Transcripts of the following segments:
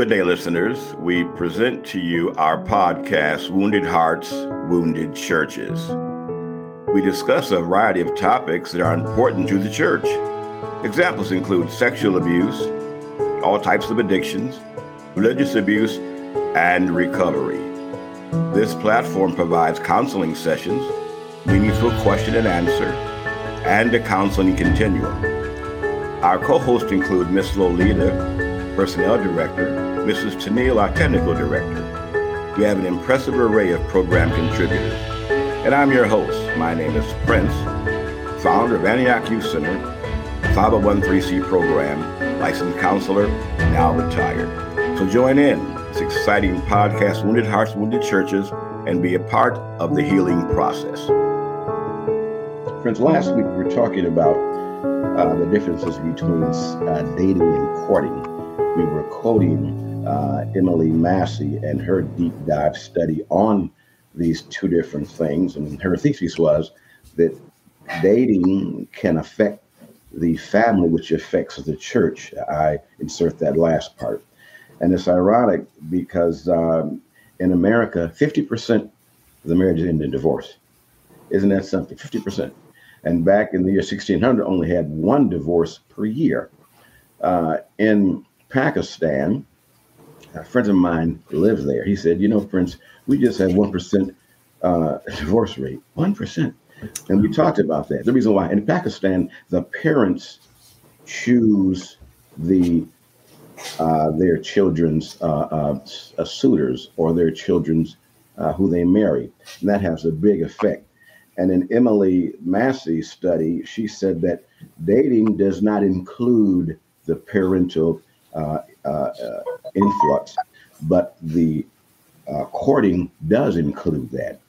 Good day, listeners. We present to you our podcast, Wounded Hearts, Wounded Churches. We discuss a variety of topics that are important to the church. Examples include sexual abuse, all types of addictions, religious abuse, and recovery. This platform provides counseling sessions, meaningful question and answer, and a counseling continuum. Our co hosts include Ms. Lolita, Personnel Director, Mrs. Tennille, our Technical Director. We have an impressive array of program contributors. And I'm your host. My name is Prince, founder of Antioch Youth Center, 501c program, licensed counselor, now retired. So join in this exciting podcast, Wounded Hearts, Wounded Churches, and be a part of the healing process. Friends, last week we were talking about uh, the differences between uh, dating and courting we were quoting uh, Emily Massey and her deep dive study on these two different things. And her thesis was that dating can affect the family, which affects the church. I insert that last part. And it's ironic because um, in America, 50% of the marriages end in divorce. Isn't that something? 50%. And back in the year 1600, only had one divorce per year. Uh, in Pakistan, a friend of mine lives there. He said, you know, Prince, we just have 1% uh, divorce rate. 1%. And we talked about that. The reason why in Pakistan, the parents choose the uh, their children's uh, uh, suitors or their children's uh, who they marry. And that has a big effect. And in Emily Massey's study, she said that dating does not include the parental uh, uh, influx, but the uh, courting does include that.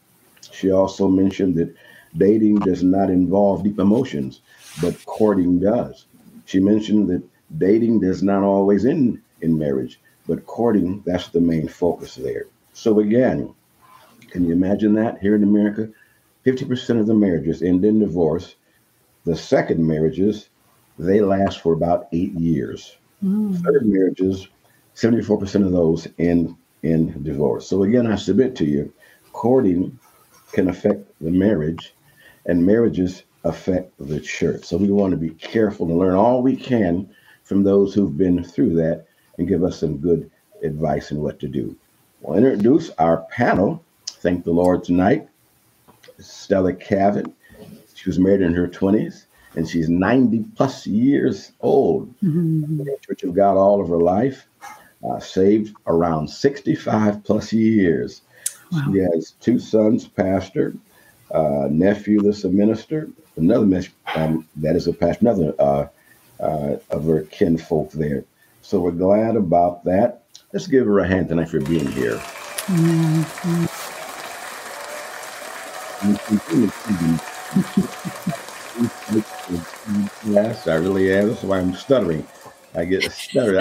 She also mentioned that dating does not involve deep emotions, but courting does. She mentioned that dating does not always end in marriage, but courting, that's the main focus there. So, again, can you imagine that here in America? 50% of the marriages end in divorce. The second marriages, they last for about eight years. Mm. Third marriages, 74% of those end in divorce. So again, I submit to you, courting can affect the marriage, and marriages affect the church. So we want to be careful and learn all we can from those who've been through that and give us some good advice on what to do. We'll introduce our panel. Thank the Lord tonight. Stella Cavin. She was married in her 20s and she's 90 plus years old. Mm-hmm. Church of God all of her life, uh, saved around 65 plus years. Wow. She has two sons, pastor, uh, nephew that's a minister, another minister, um, that is a pastor, another uh, uh, of her kinfolk there. So we're glad about that. Let's give her a hand tonight for being here. Mm-hmm. Yes, I really am. That's why I'm stuttering. I get stuttered.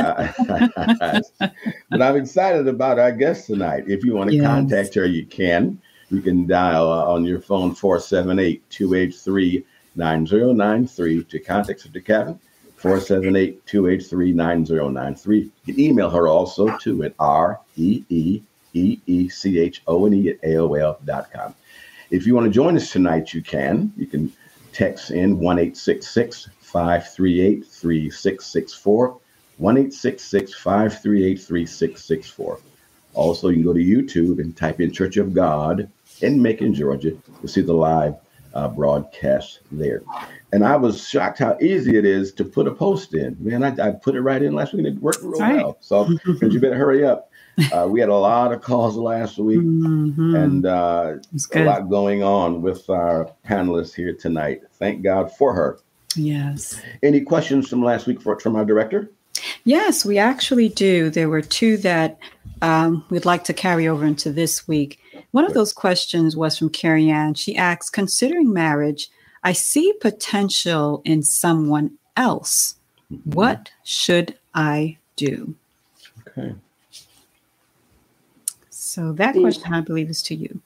but I'm excited about our guest tonight. If you want to yes. contact her, you can. You can dial uh, on your phone 478 283 9093 to contact Sister Cavin. 478 283 9093. You can email her also to at R E E E E C H O N E at AOL.com. If you want to join us tonight, you can. You can text in 1 538 3664. 1 538 3664. Also, you can go to YouTube and type in Church of God in Macon, Georgia. You'll see the live uh, broadcast there. And I was shocked how easy it is to put a post in. Man, I, I put it right in last week and it worked real right. well. So you better hurry up. Uh, we had a lot of calls last week mm-hmm. and uh, a lot going on with our panelists here tonight. Thank God for her. Yes. Any questions from last week for, from our director? Yes, we actually do. There were two that um, we'd like to carry over into this week. One of those questions was from Carrie Ann. She asks, considering marriage, I see potential in someone else. Mm-hmm. What should I do? Okay. So that question, I believe, is to you.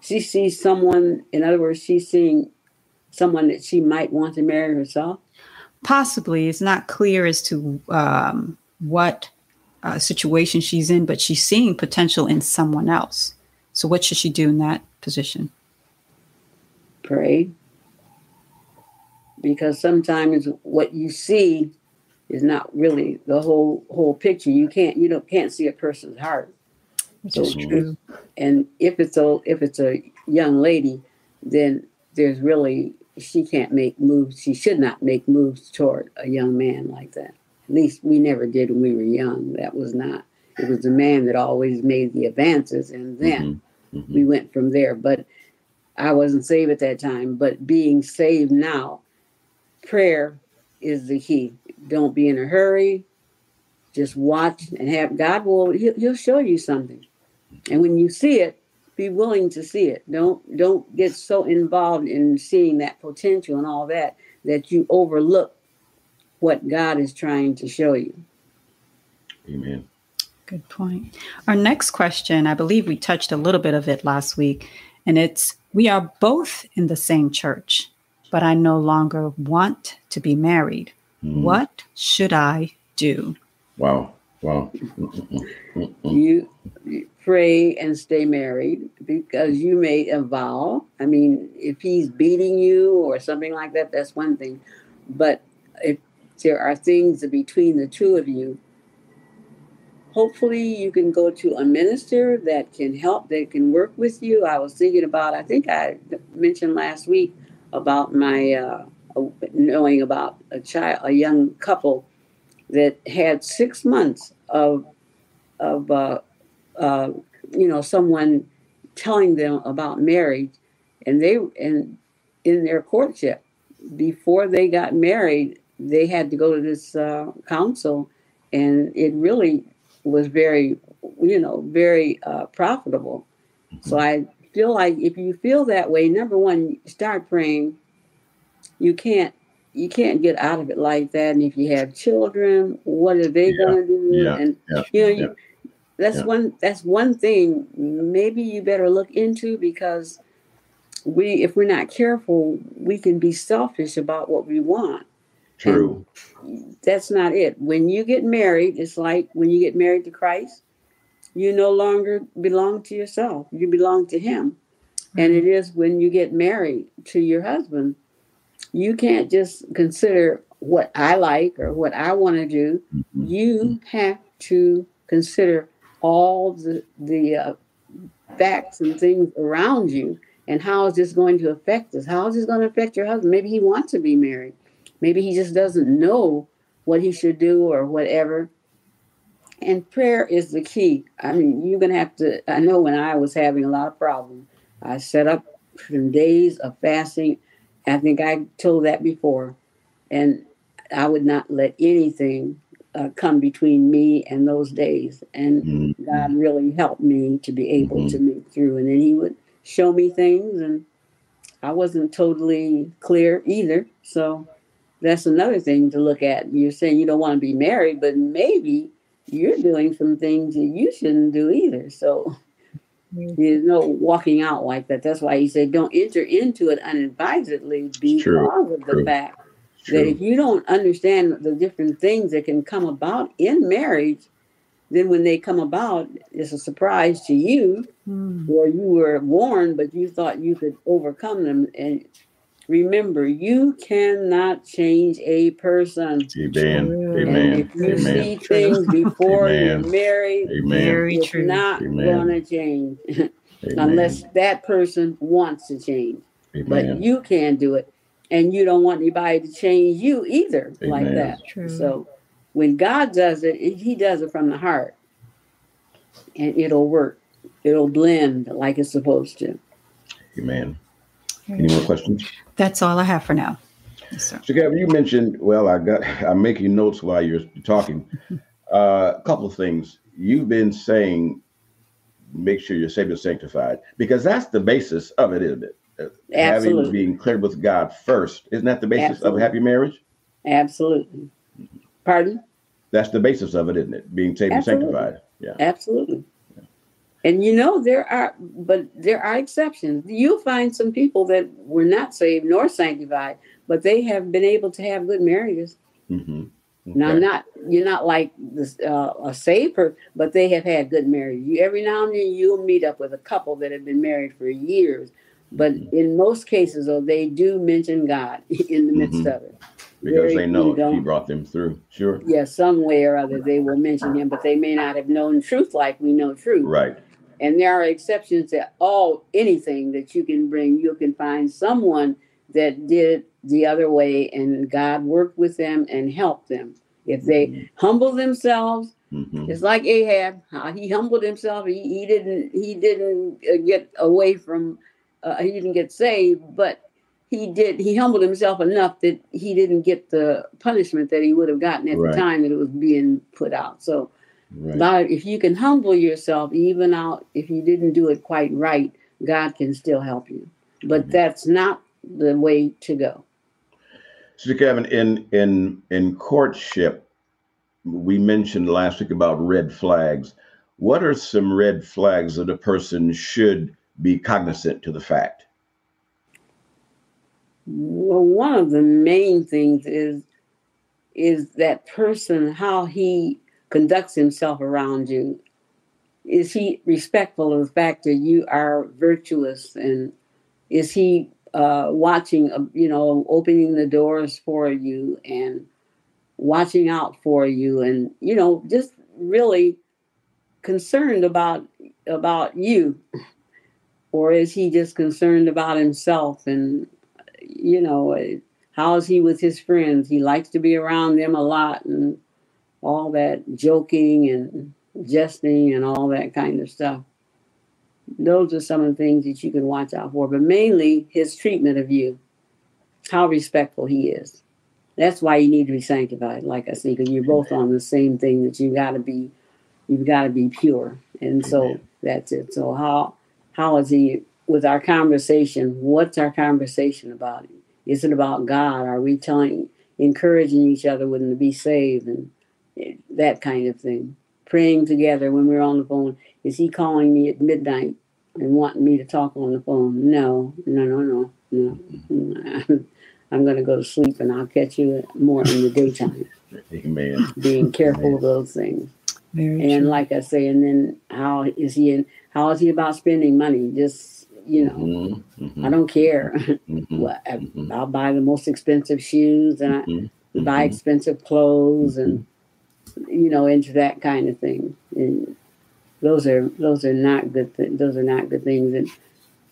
She sees someone, in other words, she's seeing someone that she might want to marry herself? Possibly. It's not clear as to um, what uh, situation she's in, but she's seeing potential in someone else. So, what should she do in that position? Pray. Because sometimes what you see is not really the whole whole picture. You can't you don't can't see a person's heart. Which so, true. And if it's a if it's a young lady, then there's really she can't make moves. She should not make moves toward a young man like that. At least we never did when we were young. That was not. It was the man that always made the advances, and then mm-hmm. Mm-hmm. we went from there. But I wasn't saved at that time. But being saved now, prayer is the key. Don't be in a hurry. Just watch and have God will he'll, he'll show you something. And when you see it, be willing to see it. Don't don't get so involved in seeing that potential and all that that you overlook what God is trying to show you. Amen. Good point. Our next question, I believe we touched a little bit of it last week, and it's we are both in the same church, but I no longer want to be married. Mm. What should I do? Wow. Wow. you pray and stay married because you made a vow. I mean, if he's beating you or something like that, that's one thing. But if there are things between the two of you, hopefully you can go to a minister that can help, that can work with you. I was thinking about, I think I mentioned last week about my uh, knowing about a child, a young couple that had six months of of uh, uh, you know someone telling them about marriage, and they and in their courtship before they got married, they had to go to this uh, council, and it really was very you know very uh, profitable. So I feel like if you feel that way, number one, start praying. You can't you can't get out of it like that. And if you have children, what are they yeah. going to do? Yeah. And yeah. you know, you, that's one that's one thing. Maybe you better look into because we, if we're not careful, we can be selfish about what we want. True. And that's not it. When you get married, it's like when you get married to Christ, you no longer belong to yourself. You belong to Him. And mm-hmm. it is when you get married to your husband you can't just consider what I like or what I want to do. Mm-hmm. You have to consider all the the uh, facts and things around you and how is this going to affect us? How is this going to affect your husband? Maybe he wants to be married. Maybe he just doesn't know what he should do or whatever. And prayer is the key. I mean, you're going to have to. I know when I was having a lot of problems, I set up some days of fasting I think I told that before. And I would not let anything uh, come between me and those days. And mm-hmm. God really helped me to be able mm-hmm. to move through. And then He would show me things, and I wasn't totally clear either. So that's another thing to look at. You're saying you don't want to be married, but maybe you're doing some things that you shouldn't do either. So there's no walking out like that. That's why he said, don't enter into it unadvisedly because True. of the True. fact True. that if you don't understand the different things that can come about in marriage, then when they come about, it's a surprise to you, mm. or you were warned, but you thought you could overcome them. And Remember, you cannot change a person. Amen. Amen. if you Amen. see things before Amen. you're married, Amen. it's true. not going to change unless that person wants to change. But you can't do it. And you don't want anybody to change you either like that. True. So when God does it, He does it from the heart. And it'll work. It'll blend like it's supposed to. Amen. Any more questions? That's all I have for now. Yes, sir. So, Cavin, you mentioned. Well, I got. I'm making notes while you're talking. Uh, a couple of things you've been saying. Make sure you're saved and sanctified because that's the basis of it, isn't it? Absolutely. Having being clear with God first, isn't that the basis Absolutely. of a happy marriage? Absolutely. Pardon? That's the basis of it, isn't it? Being saved Absolutely. and sanctified. Yeah. Absolutely. And you know, there are, but there are exceptions. You'll find some people that were not saved nor sanctified, but they have been able to have good marriages. Mm-hmm. Okay. Now, not you're not like this, uh, a saver, but they have had good marriage. You every now and then you'll meet up with a couple that have been married for years, but mm-hmm. in most cases, though, they do mention God in the midst mm-hmm. of it because Very, they know He brought them through. Sure. Yeah, some way or other they will mention Him, but they may not have known truth like we know truth. Right. And there are exceptions to all anything that you can bring. You can find someone that did the other way, and God worked with them and helped them. If they mm-hmm. humble themselves, mm-hmm. it's like Ahab. How he humbled himself. He, he didn't. He didn't uh, get away from. Uh, he didn't get saved, but he did. He humbled himself enough that he didn't get the punishment that he would have gotten at right. the time that it was being put out. So, right. But if you can humble yourself, even out if you didn't do it quite right, God can still help you. But mm-hmm. that's not the way to go. So Cavin, in in in courtship, we mentioned last week about red flags. What are some red flags that a person should be cognizant to the fact? Well, one of the main things is is that person how he conducts himself around you. Is he respectful of the fact that you are virtuous, and is he uh, watching, uh, you know, opening the doors for you and watching out for you, and you know, just really concerned about about you, or is he just concerned about himself? And you know, how is he with his friends? He likes to be around them a lot, and all that joking and jesting and all that kind of stuff those are some of the things that you can watch out for, but mainly his treatment of you, how respectful he is. That's why you need to be sanctified, like I said, because you're both on the same thing that you got to be, you've got to be pure, and so that's it. So how how is he with our conversation? What's our conversation about? Is it about God? Are we telling, encouraging each other with to be saved and that kind of thing? Praying together when we're on the phone. Is he calling me at midnight and wanting me to talk on the phone. No, no, no, no, no. I'm going to go to sleep and I'll catch you more in the daytime. Amen. Being careful Amen. of those things. Very and true. like I say, and then how is he in, how is he about spending money? Just, you know, mm-hmm. Mm-hmm. I don't care. Mm-hmm. well, I, will mm-hmm. buy the most expensive shoes and I mm-hmm. buy mm-hmm. expensive clothes and, you know, into that kind of thing. And those are those are not good th- those are not good things. And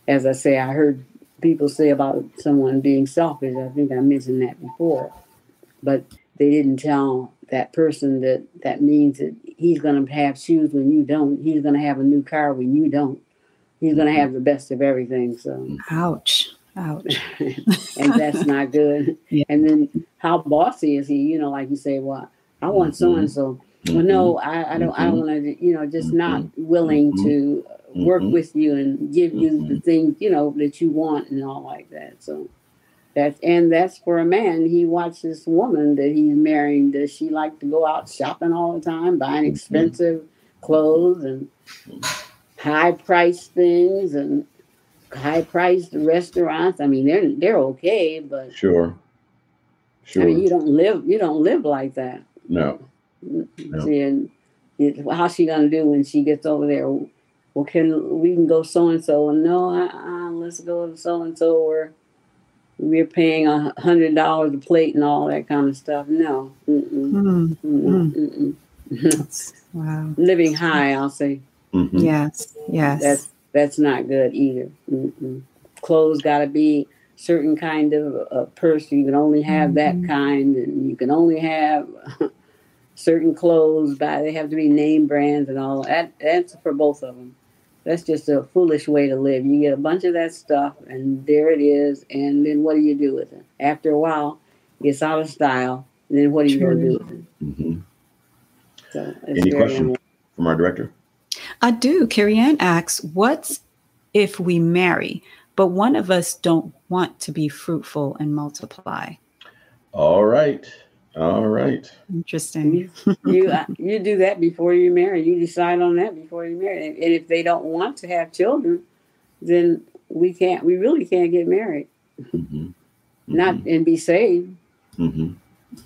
as i say i heard people say about someone being selfish. I think i mentioned that before. But they didn't tell that person that that means that he's going to have shoes when you don't. He's going to have a new car when you don't. He's going to have the best of everything so. Ouch. Ouch. And that's not good. Yeah. and then how bossy is he? You know like you say well i want so and so well, no, mm-hmm. I, I don't. I don't mm-hmm. want to. You know, just not mm-hmm. willing to work with you and give you the things you know that you want and all like that. So that's and that's for a man. He watches this woman that he's marrying. Does she like to go out shopping all the time, buying expensive clothes and high priced things and high priced restaurants? I mean, they're they're okay, but sure, sure. I mean, you don't live you don't live like that. No. See and how's she gonna do when she gets over there? Well, can we can go so and so? And no, uh, let's go to so and so where we're paying a hundred dollars a plate and all that kind of stuff. No, mm-mm. Mm-mm. Mm-mm. wow, living high, I'll say. Mm-hmm. Yes, yes. That's that's not good either. Mm-mm. Clothes got to be certain kind of a purse. You can only have mm-hmm. that kind, and you can only have certain clothes by they have to be name brands and all that. That's for both of them that's just a foolish way to live. You get a bunch of that stuff and there it is and then what do you do with it? After a while it gets out of style and then what are you going to do with it? Mm-hmm. so any questions from our director? I do. Carrie ann asks what's if we marry but one of us don't want to be fruitful and multiply? All right all right. Interesting. You you, uh, you, do that before you marry. You decide on that before you marry. And if they don't want to have children, then we can't. We really can't get married. Mm-hmm. Mm-hmm. Not and be saved. Mm-hmm.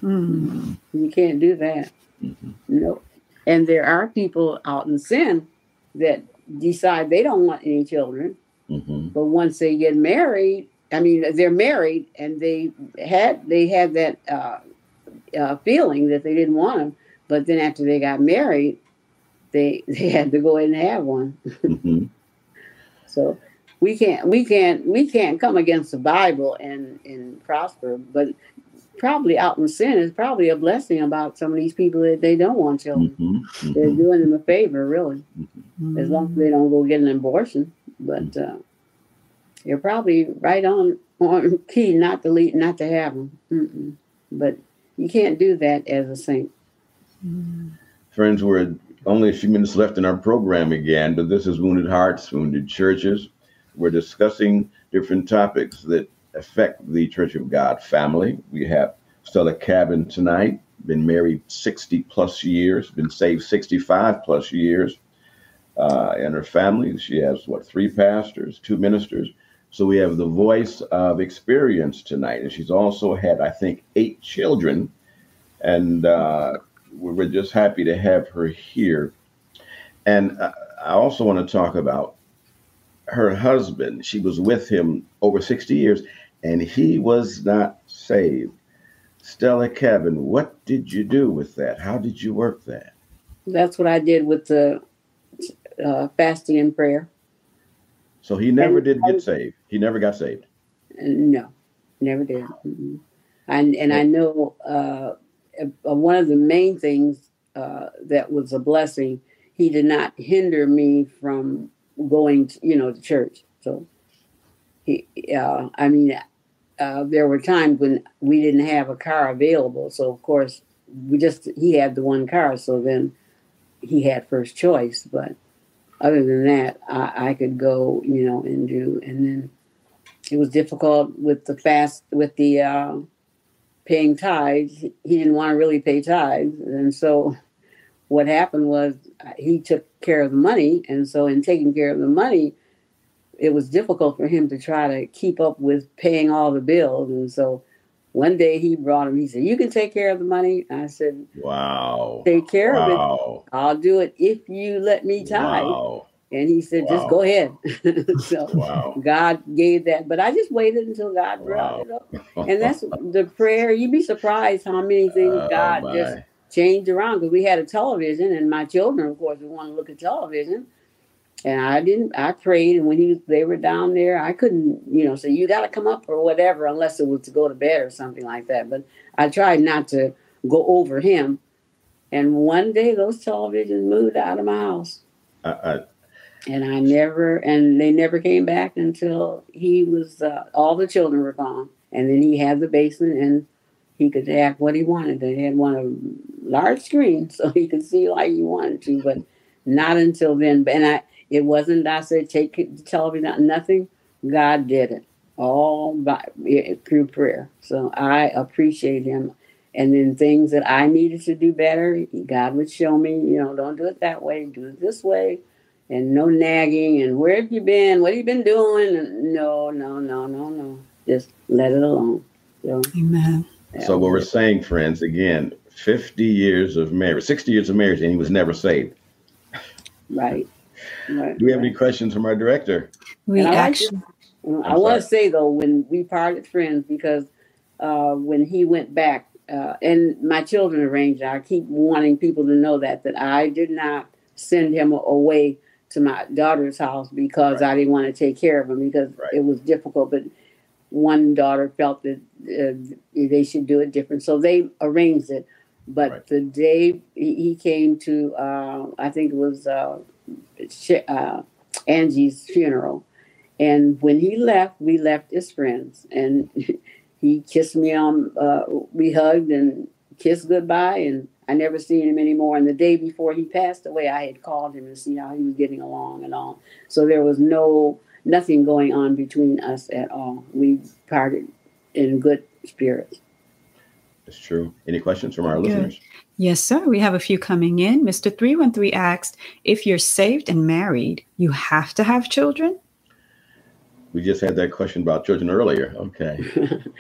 Mm. You can't do that. Mm-hmm. No. And there are people out in sin that decide they don't want any children, Mm-hmm. but once they get married, I mean, they're married and they had they had that uh, uh, feeling that they didn't want them, but then after they got married, they they had to go ahead and have one. Mm-hmm. So we can't we can't we can't come against the Bible and and prosper, but probably out in sin is probably a blessing about some of these people that they don't want children. Mm-hmm. They're doing them a favor, really, as long as they don't go get an abortion. But uh, you're probably right on on key not to lead, not to have them. Mm-mm. But you can't do that as a saint. Friends, we're only a few minutes left in our program again, but this is Wounded Hearts, Wounded Churches. We're discussing different topics that affect the Church of God family. We have Stella Cavin tonight, been married 60 plus years, been saved 65 plus years. Uh, and her family, she has what, three pastors, two ministers. So we have the voice of experience tonight. And she's also had, I think, eight children. And uh, we're just happy to have her here. And uh, I also want to talk about her husband. She was with him over 60 years, and he was not saved. Stella Cavin, what did you do with that? How did you work that? That's what I did with the uh, fasting and prayer. So he never And- did get saved. He never got saved. No, never did. And and I know uh, one of the main things uh, that was a blessing. He did not hinder me from going, to, you know, to church. So he, uh, I mean, uh, there were times when we didn't have a car available. So of course, we just he had the one car. So then he had first choice. But other than that, I, I could go, you know, and do, and then it was difficult with the fast with the uh, paying tithes. He didn't want to really pay tithes, and so what happened was uh, he took care of the money, and so in taking care of the money, it was difficult for him to try to keep up with paying all the bills, and so. One day he brought him. He said, "You can take care of the money." I said, Wow. "Take care of it. I'll do it if you let me tithe." Wow. And he said, Wow. "Just go ahead." so Wow. God gave that, but I just waited until God brought Wow. it up. And that's the prayer. You'd be surprised how many things Oh, God my. just changed around because we had a television, and my children, of course, would want to look at television. And I didn't. I prayed, and when he was, they were down there, I couldn't, you know, say you got to come up or whatever, unless it was to go to bed or something like that. But I tried not to go over him. And one day, those televisions moved out of my house I, I, and I never and they never came back until he was uh, all the children were gone, and then he had the basement and he could have what he wanted. They had one of large screen so he could see like he wanted to, but not until then. And I it wasn't I said take the television out, nothing. God did it all by through prayer. So I appreciate him. And then things that I needed to do better, God would show me, you know, don't do it that way, do it this way and no nagging and where have you been? What have you been doing? And no, no, no, no, no. Just let it alone. So, Amen. so what we're it. saying, friends, again, 50 years of marriage, 60 years of marriage, and he was never saved. right. right. Do we have any questions from our director? We And I actually, I want to say though, when we parted friends, because uh, when he went back, uh, and my children arranged, I keep wanting people to know that that I did not send him away to my daughter's house because Right. I didn't want to take care of him because Right. it was difficult. But one daughter felt that uh, they should do it different, so they arranged it. But Right. the day he he came to, uh, I think it was uh, uh, Angie's funeral, and when he left, we left as friends. And he kissed me on, uh, we hugged and kissed goodbye. And I never seen him anymore. And the day before he passed away, I had called him and see how he was getting along and all. So there was no, nothing going on between us at all. We parted in good spirits. It's true. Any questions from our Good. listeners? yes, sir. We have a few coming in. Mr. 313 asked if you're saved and married, you have to have children? We just had that question about children earlier. Okay.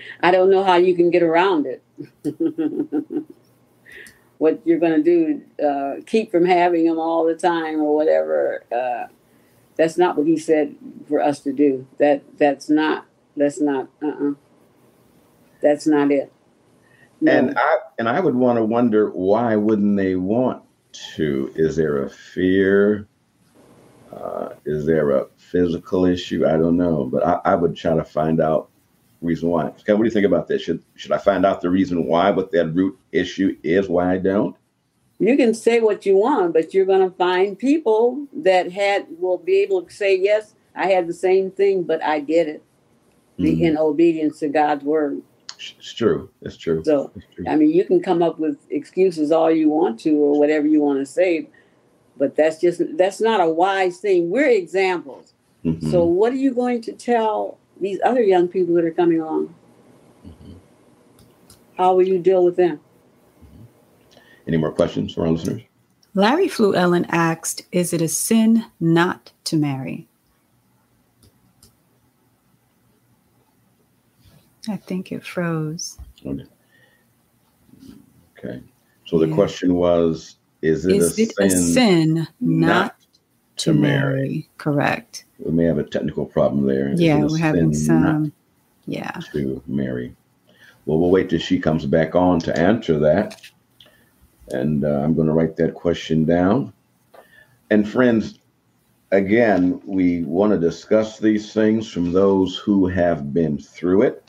I don't know how you can get around it. what you're going to do, uh, keep from having them all the time or whatever. Uh, that's not what he said for us to do. That that's not. That's not. Uh-uh. That's not it. No. And I and I would want to wonder why wouldn't they want to? Is there a fear? Uh, is there a physical issue? I don't know, but I, I would try to find out reason why. Ken, what do you think about this? Should should I find out the reason why, what that root issue is, why I don't? You can say what you want, but you're going to find people that had will be able to say, "Yes, I had the same thing, but I did it mm-hmm. in obedience to God's word." It's true. It's true. So, it's true. I mean, you can come up with excuses all you want to, or whatever you want to say, but that's just that's not a wise thing. We're examples. Mm-hmm. So, what are you going to tell these other young people that are coming along? Mm-hmm. How will you deal with them? Mm-hmm. Any more questions for our listeners? Larry Flew Ellen asked, Is it a sin not to marry? I think it froze. Okay. okay. So the yeah. question was Is it, is a, it sin a sin not, not to marry? marry? Correct we may have a technical problem there. Yeah, we're having some. Yeah. To Mary. Well, we'll wait till she comes back on to answer that. And uh, I'm going to write that question down. And friends, again, we want to discuss these things from those who have been through it.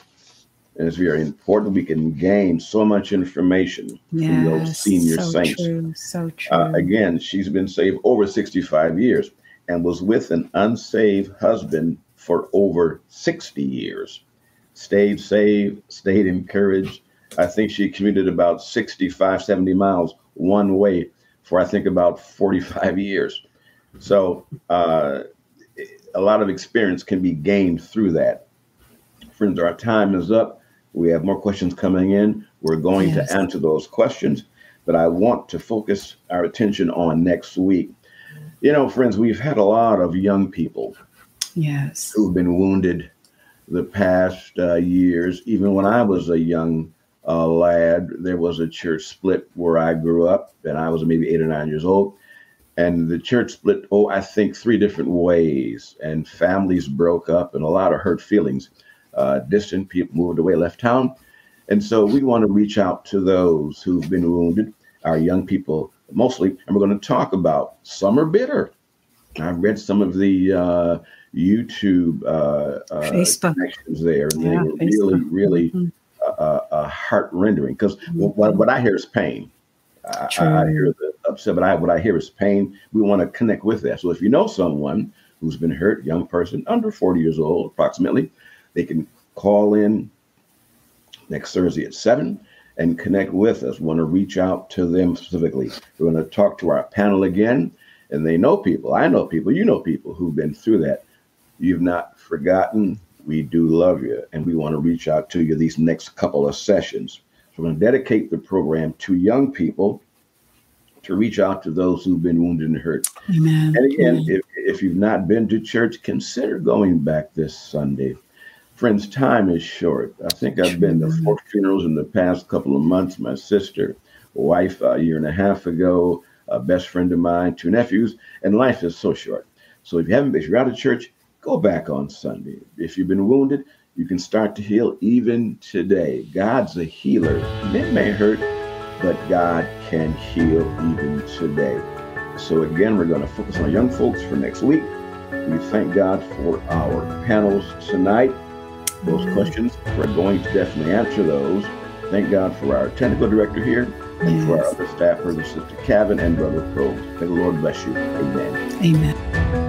And it's very important. We can gain so much information yes, from those senior so saints. True, so true. Uh, again, she's been saved over 65 years and was with an unsaved husband for over 60 years. Stayed saved, stayed encouraged. I think she commuted about 65, 70 miles one way for I think about 45 years. So uh, a lot of experience can be gained through that. Friends, our time is up. We have more questions coming in. We're going yes. to answer those questions, but I want to focus our attention on next week you know, friends, we've had a lot of young people yes who've been wounded the past uh, years. Even when I was a young uh, lad, there was a church split where I grew up, and I was maybe eight or nine years old. And the church split, oh, I think three different ways, and families broke up, and a lot of hurt feelings. Uh, distant people moved away, left town. And so we want to reach out to those who've been wounded, our young people mostly, and we're going to talk about Summer Bitter. I've read some of the uh, YouTube uh, uh, connections there. And yeah, they were really, really mm-hmm. Uh, uh, uh, heart rendering because mm-hmm. what, what I hear is pain. I, I, hear the upset, but I, what I hear is pain. We want to connect with that. So if you know someone who's been hurt, young person under 40 years old, approximately, they can call in next Thursday at 7 and connect with us. We want to reach out to them specifically. We're going to talk to our panel again, and they know people. I know people. You know people who've been through that. You've not forgotten. We do love you, and we want to reach out to you these next couple of sessions. So we're going to dedicate the program to young people to reach out to those who've been wounded and hurt. Amen. And again, Amen. if, if you've not been to church, consider going back this Sunday. Friends, time is short. I think I've been to four funerals in the past couple of months. My sister, wife, a year and a half ago, a best friend of mine, two nephews, and life is so short. So if you haven't, been, if you're out of church, go back on Sunday. If you've been wounded, you can start to heal even today. God's a healer. It may hurt, but God can heal even today. So again, we're going to focus on young folks for next week. We thank God for our panels tonight those questions. We're going to definitely answer those. Thank God for our technical director here and yes. for our other staff, Brother Sister Kevin and Brother Pro. May the Lord bless you. Amen. Amen.